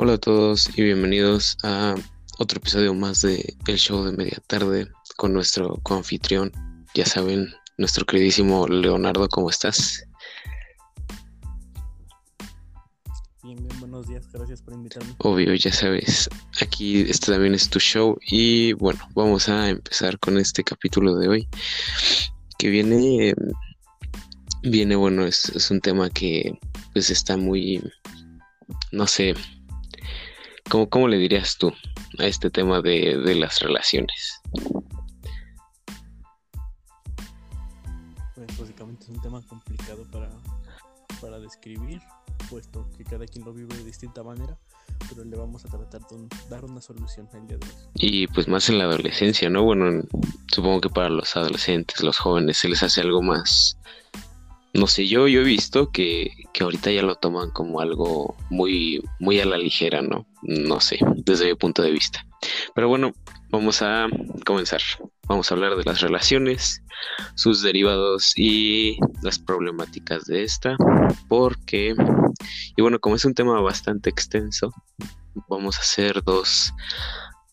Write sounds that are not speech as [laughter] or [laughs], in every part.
Hola a todos y bienvenidos a otro episodio más de El Show de Media Tarde con nuestro coanfitrión, ya saben, nuestro queridísimo Leonardo, ¿cómo estás? Bien, bien, buenos días, gracias por invitarme. Obvio, ya sabes, aquí este también es tu show y bueno, vamos a empezar con este capítulo de hoy que viene, viene, bueno, es, es un tema que pues está muy, no sé, ¿Cómo, ¿Cómo, le dirías tú a este tema de, de las relaciones? Pues básicamente es un tema complicado para, para describir, puesto que cada quien lo vive de distinta manera, pero le vamos a tratar de dar una solución el día de hoy. Y pues más en la adolescencia, ¿no? Bueno, supongo que para los adolescentes, los jóvenes, se les hace algo más no sé, yo, yo he visto que, que, ahorita ya lo toman como algo muy, muy a la ligera, ¿no? No sé, desde mi punto de vista. Pero bueno, vamos a comenzar. Vamos a hablar de las relaciones, sus derivados y las problemáticas de esta, porque, y bueno, como es un tema bastante extenso, vamos a hacer dos,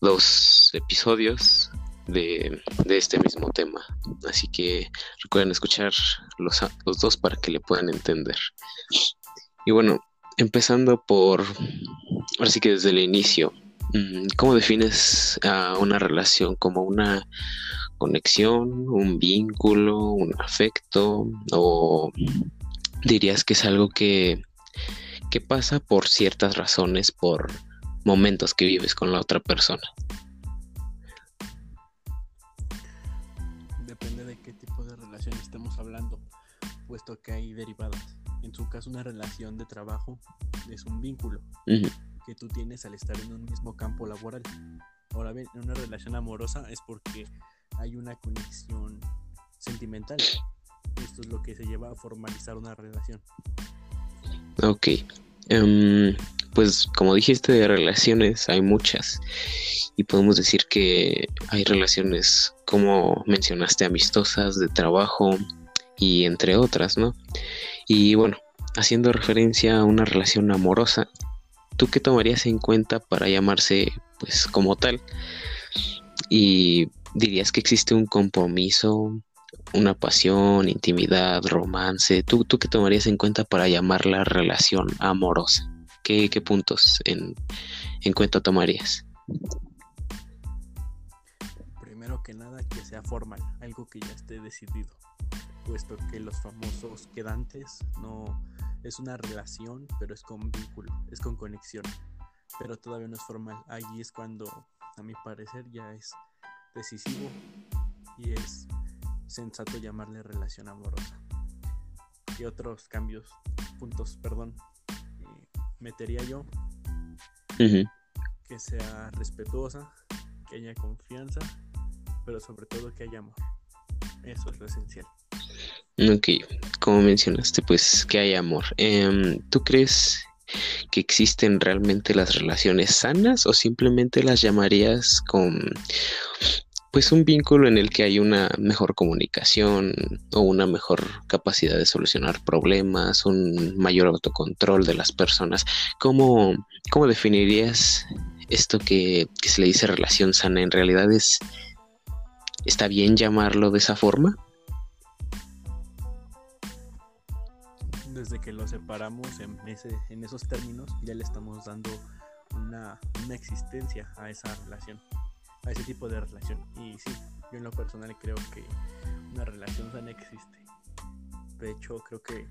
dos episodios de, este mismo tema. Así que recuerden escuchar los, los dos para que le puedan entender. Y bueno, empezando por, ahora sí que desde el inicio, mm, ¿cómo defines a una relación como una conexión, un vínculo, un afecto? ¿O dirías que es algo que, que pasa por ciertas razones, por momentos que vives con la otra persona? Puesto que hay derivadas. En su caso, una relación de trabajo es un vínculo que tú tienes al estar en un mismo campo laboral. Ahora bien, en una relación amorosa es porque hay una conexión sentimental. Esto es lo que se lleva a formalizar una relación. Ok. Em, pues como dijiste de relaciones, hay muchas. Y podemos decir que hay relaciones, como mencionaste, amistosas, de trabajo y entre otras, ¿no? Y bueno, haciendo referencia a una relación amorosa, ¿tú qué tomarías en cuenta para llamarse pues como tal? Y dirías que existe un compromiso, una pasión, intimidad, romance. ¿Tú, tú qué tomarías en cuenta para llamarla relación amorosa? ¿Qué, qué puntos en, en cuenta tomarías? Primero que nada, que sea formal, algo que ya esté decidido, puesto que los famosos quedantes no es una relación, pero es con vínculo, es con conexión, pero todavía no es formal. Allí es cuando, a mi parecer, ya es decisivo y es sensato llamarle relación amorosa. Y otros cambios, puntos, perdón, eh, metería yo que sea respetuosa, que haya confianza, pero sobre todo que haya amor. Eso es lo esencial. Ok, como mencionaste, pues que haya amor. Em, ¿Tú crees que existen realmente las relaciones sanas o simplemente las llamarías con pues un vínculo en el que hay una mejor comunicación o una mejor capacidad de solucionar problemas, un mayor autocontrol de las personas. ¿Cómo, cómo definirías esto que, que, se le dice relación sana? ¿En realidad es está bien llamarlo de esa forma? Desde que lo separamos en, ese, en esos términos, ya le estamos dando una, una existencia a esa relación a ese tipo de relación. Y sí, yo en lo personal creo que una relación sana existe. De hecho, creo que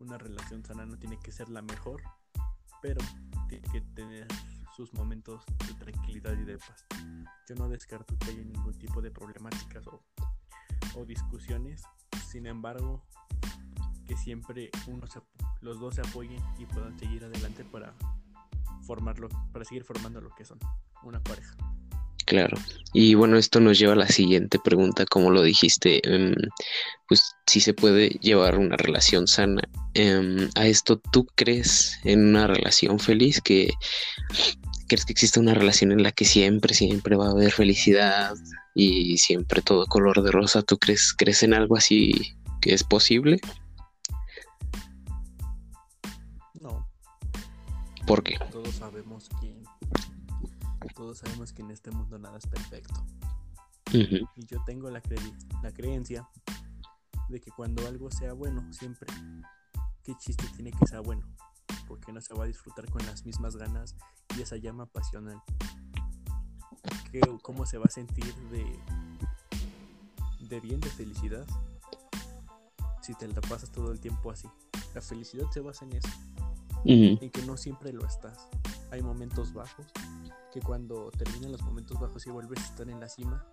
una relación sana no tiene que ser la mejor, pero tiene que tener sus momentos de tranquilidad y de paz. Yo no descarto que haya ningún tipo de problemáticas o, o discusiones, sin embargo, que siempre uno se, los dos se apoyen y puedan seguir adelante para formarlo, para seguir formando lo que son una pareja. Claro. Y bueno, esto nos lleva a la siguiente pregunta, como lo dijiste, em, pues si se puede llevar una relación sana. Em, a esto, ¿tú crees en una relación feliz? ¿Que, ¿Crees que existe una relación en la que siempre, siempre va a haber felicidad y siempre todo color de rosa? ¿Tú crees, crees en algo así que es posible? ¿Por qué? Todos sabemos que todos sabemos que en este mundo nada es perfecto. Y yo tengo la, la creencia de que cuando algo sea bueno, siempre, ¿qué chiste tiene que ser bueno? Porque no se va a disfrutar con las mismas ganas y esa llama pasional. ¿Cómo se va a sentir de, de bien, de felicidad? Si te la pasas todo el tiempo así. La felicidad se basa en eso. En que no siempre lo estás. Hay momentos bajos que cuando terminan los momentos bajos y vuelves a estar en la cima,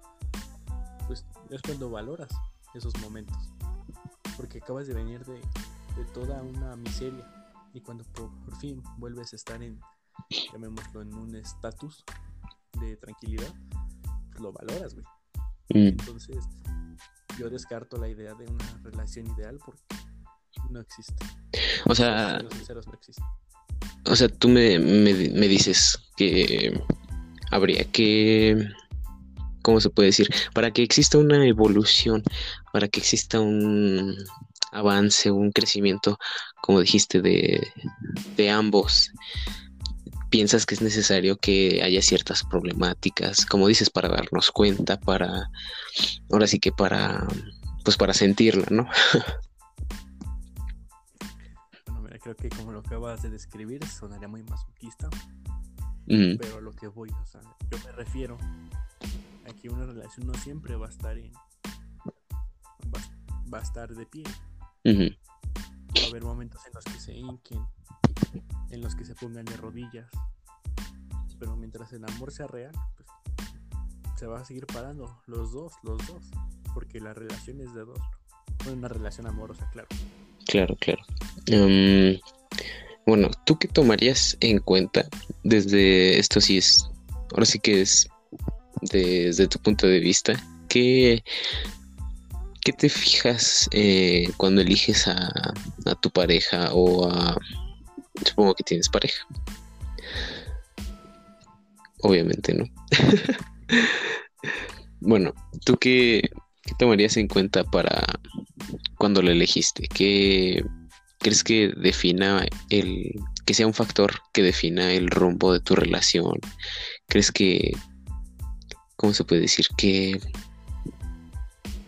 pues es cuando valoras esos momentos. Porque acabas de venir de, toda una miseria. Y cuando por, fin vuelves a estar en, llamémoslo, en un estatus de tranquilidad, pues lo valoras, güey. Mm. Entonces, yo descarto la idea de una relación ideal porque no existe. O sea, los sinceros no existen. O sea, tú me, me, me dices que habría que ¿cómo se puede decir? Para que exista una evolución, para que exista un avance, un crecimiento, como dijiste, de, de ambos. ¿Piensas que es necesario que haya ciertas problemáticas, como dices, para darnos cuenta, para, ahora sí que para, pues para sentirla, ¿no? [laughs] bueno, creo que como lo acabas de describir, sonaría muy masoquista, pero lo que voy, o sea, yo me refiero aquí una relación no siempre va a estar en va, a estar de pie. Va a haber momentos en los que se hinquen en los que se pongan de rodillas pero mientras el amor sea real pues, se va a seguir parando los dos los dos porque la relación es de dos una relación amorosa claro claro claro em, bueno tú qué tomarías en cuenta desde esto sí es ahora sí que es desde tu punto de vista, ¿qué, qué te fijas eh, cuando eliges a, a, tu pareja o a... Supongo que tienes pareja. Obviamente, ¿no? [laughs] bueno, ¿tú qué, qué tomarías en cuenta para cuando la elegiste? ¿Qué crees que defina el... que sea un factor que defina el rumbo de tu relación? ¿Crees que ¿cómo se puede decir? Que,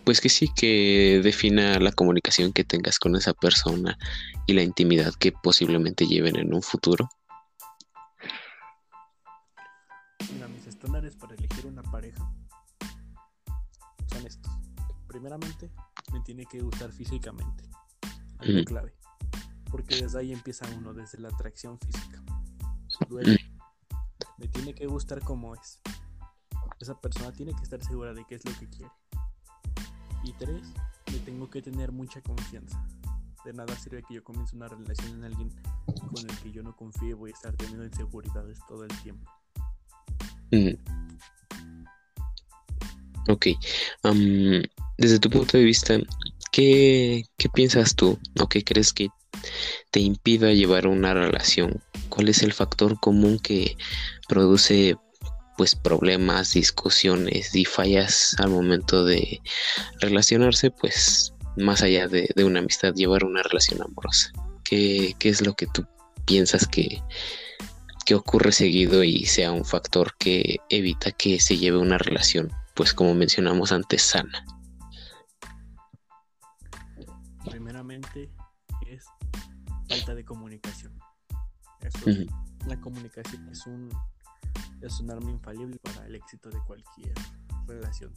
pues que sí, que defina la comunicación que tengas con esa persona y la intimidad que posiblemente lleven en un futuro. Primeramente, me tiene que gustar físicamente. Algo clave. Porque desde ahí empieza uno, desde la atracción física. Luego, me tiene que gustar como es esa persona tiene que estar segura de qué es lo que quiere. Y tres, le tengo que tener mucha confianza. De nada sirve que yo comience una relación con alguien con el que yo no confíe, voy a estar teniendo inseguridades todo el tiempo. Ok. desde tu punto de vista, ¿qué, ¿qué piensas tú o qué crees que te impida llevar una relación? ¿Cuál es el factor común que produce pues problemas, discusiones y fallas al momento de relacionarse, pues más allá de, una amistad, llevar una relación amorosa. ¿Qué, es lo que tú piensas que, que ocurre seguido y sea un factor que evita que se lleve una relación, pues como mencionamos antes, sana? Primeramente es falta de comunicación. La comunicación es un es un arma infalible para el éxito de cualquier relación,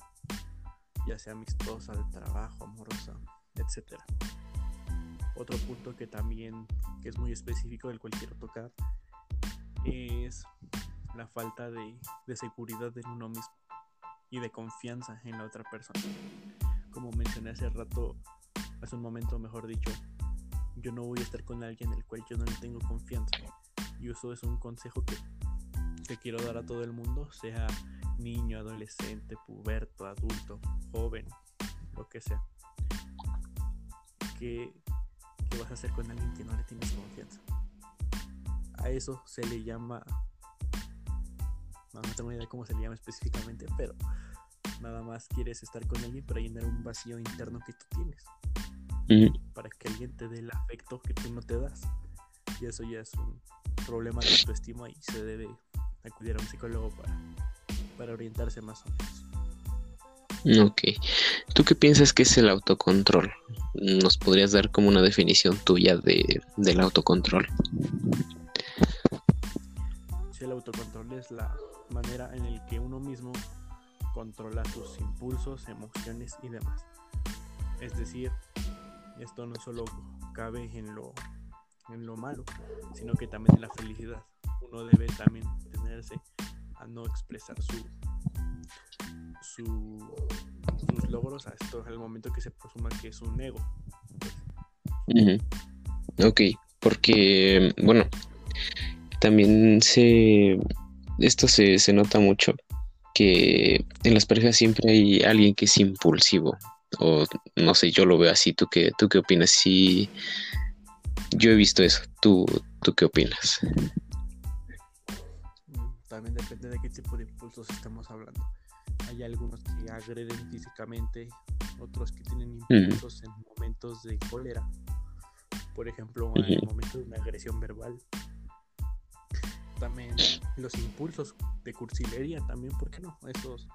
ya sea amistosa, de trabajo, amorosa, etc. Otro punto que también que es muy específico del cual quiero tocar es la falta de, de seguridad en uno mismo y de confianza en la otra persona. Como mencioné hace rato, hace un momento mejor dicho, yo no voy a estar con alguien el cual yo no le tengo confianza. Y eso es un consejo que que quiero dar a todo el mundo, sea niño, adolescente, puberto, adulto, joven, lo que sea. ¿Qué, vas a hacer con alguien que no le tienes confianza? A eso se le llama... No, no tengo idea de cómo se le llama específicamente, pero nada más quieres estar con alguien para llenar un vacío interno que tú tienes. Para que alguien te dé el afecto que tú no te das. Y eso ya es un, problema de autoestima y se debe acudir a un psicólogo para, para orientarse más o menos. Ok. ¿Tú qué piensas que es el autocontrol? ¿Nos podrías dar como una definición tuya de, del autocontrol? El autocontrol es la manera en la que uno mismo controla sus impulsos, emociones y demás. Es decir, esto no solo cabe en lo, en lo malo, sino que también en la felicidad. Uno debe también tenerse a no expresar su, sus logros hasta el momento que se presuma que es un ego. Ok, porque, bueno, también se. Esto se, se nota mucho que en las parejas siempre hay alguien que es impulsivo. O no sé, yo lo veo así. ¿Tú qué, tú qué opinas? Sí, yo he visto eso. ¿Tú, ¿Tú qué opinas? También depende de qué tipo de impulsos estamos hablando. Hay algunos que agreden físicamente, otros que tienen impulsos en momentos de cólera. Por ejemplo, en el momento de una agresión verbal también los impulsos de cursilería también, ¿por qué no? Esos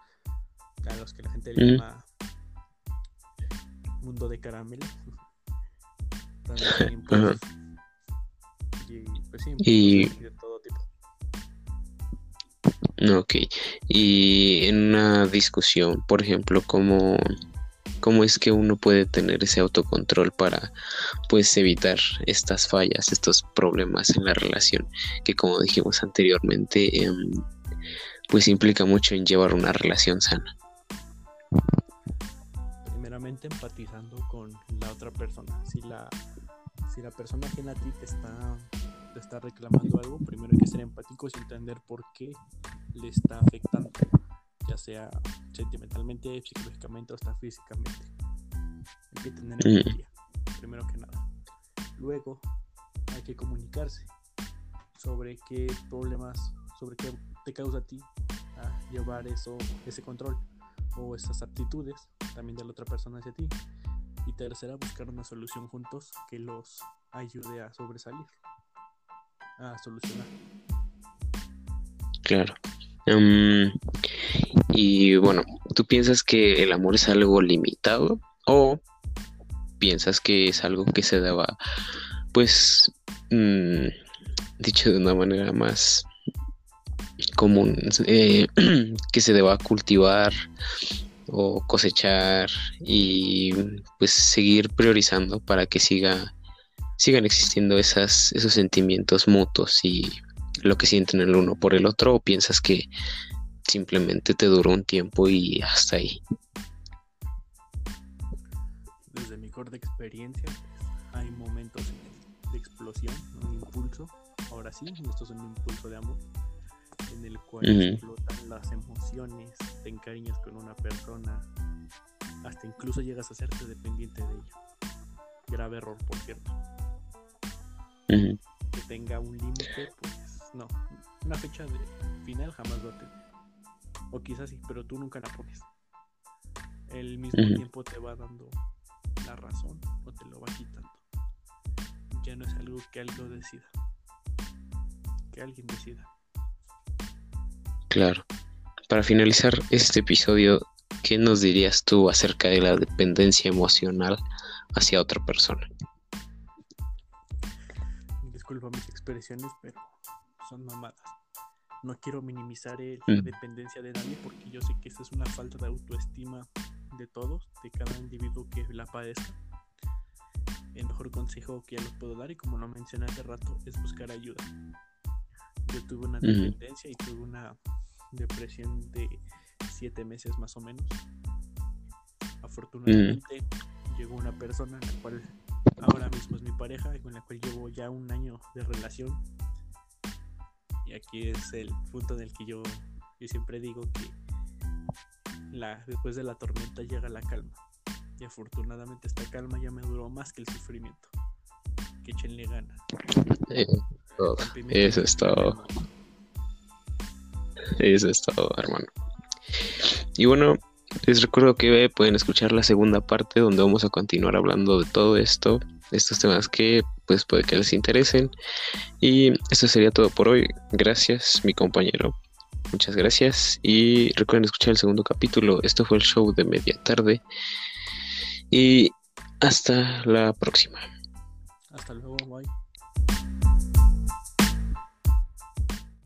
a los que la gente le llama mundo de caramelo. [laughs] También impulsos. Y pues sí, de todo tipo. Ok. Y en una discusión, por ejemplo, como cómo es que uno puede tener ese autocontrol para pues evitar estas fallas, estos problemas en la relación que como dijimos anteriormente em, pues implica mucho en llevar una relación sana. Primeramente empatizando con la otra persona. Si la, si la persona ajena a ti te está, te está reclamando algo, primero hay que ser empático y entender por qué le está afectando ya sea sentimentalmente, psicológicamente o hasta físicamente. Hay que tener empatía, primero que nada. Luego hay que comunicarse sobre qué problemas, sobre qué te causa a ti a llevar eso, ese control o esas actitudes también de la otra persona hacia ti. Y tercera, buscar una solución juntos que los ayude a sobresalir, a solucionar. Claro. Em, y bueno, ¿tú piensas que el amor es algo limitado o piensas que es algo que se daba, pues, mm, dicho de una manera más común, eh, [clears throat] que se deba cultivar o cosechar y pues seguir priorizando para que siga sigan existiendo esas, esos sentimientos mutuos y lo que sienten el uno por el otro o piensas que simplemente te duró un tiempo y hasta ahí? Desde mi corta experiencia, hay momentos de explosión, un impulso. Ahora sí, esto es un impulso de amor, en el cual explotan las emociones, te encariñas con una persona, hasta incluso llegas a hacerte dependiente de ella. Grave error, por cierto. Que tenga un límite, pues no, una fecha de final jamás va a tener. O quizás sí, pero tú nunca la pones. El mismo tiempo te va dando la razón o te lo va quitando. Ya no es algo que algo decida. Que alguien decida. Claro. Para finalizar este episodio, ¿qué nos dirías tú acerca de la dependencia emocional hacia otra persona? Disculpa mis expresiones, pero son mamadas. No quiero minimizar la mm. dependencia de nadie porque yo sé que esta es una falta de autoestima de todos, de cada individuo que la padezca. El mejor consejo que ya les puedo dar, y como lo mencioné hace rato, es buscar ayuda. Yo tuve una dependencia y tuve una depresión de siete meses más o menos. Afortunadamente llegó una persona, la cual ahora mismo es mi pareja, con la cual llevo ya un año de relación y aquí es el punto en el que yo, yo siempre digo que la, después de la tormenta llega la calma. Y afortunadamente esta calma ya me duró más que el sufrimiento. Que echenle ganas. Eso es todo. Eso es todo, hermano. Y bueno, les recuerdo que pueden escuchar la segunda parte donde vamos a continuar hablando de todo esto, estos temas que pues puede que les interesen. Y eso sería todo por hoy. Gracias, mi compañero. Muchas gracias y recuerden escuchar el segundo capítulo. Esto fue el show de media tarde. Y hasta la próxima. Hasta luego, bye.